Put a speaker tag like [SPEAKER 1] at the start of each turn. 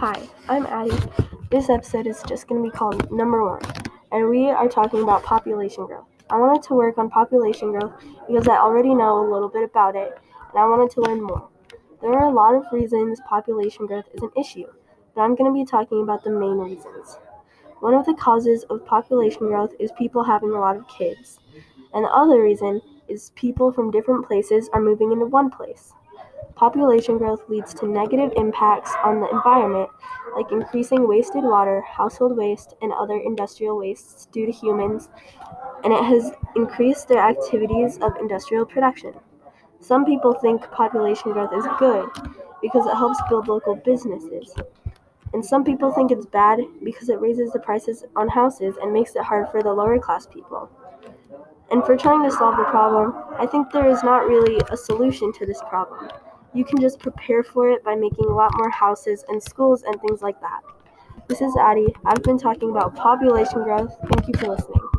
[SPEAKER 1] Hi, I'm Addie. This episode is just going to be called Number One, and we are talking about population growth. I wanted to work on population growth because I already know a little bit about it, and I wanted to learn more. There are a lot of reasons population growth is an issue, but I'm going to be talking about the main reasons. One of the causes of population growth is people having a lot of kids, and the other reason is people from different places are moving into one place. Population growth leads to negative impacts on the environment, like increasing wasted water, household waste, and other industrial wastes due to humans, and it has increased their activities of industrial production. Some people think population growth is good because it helps build local businesses. And some people think it's bad because it raises the prices on houses and makes it hard for the lower class people. And for trying to solve the problem, I think there is not really a solution to this problem. You can just prepare for it by making a lot more houses and schools and things like that. This is Addie. I've been talking about population growth. Thank you for listening.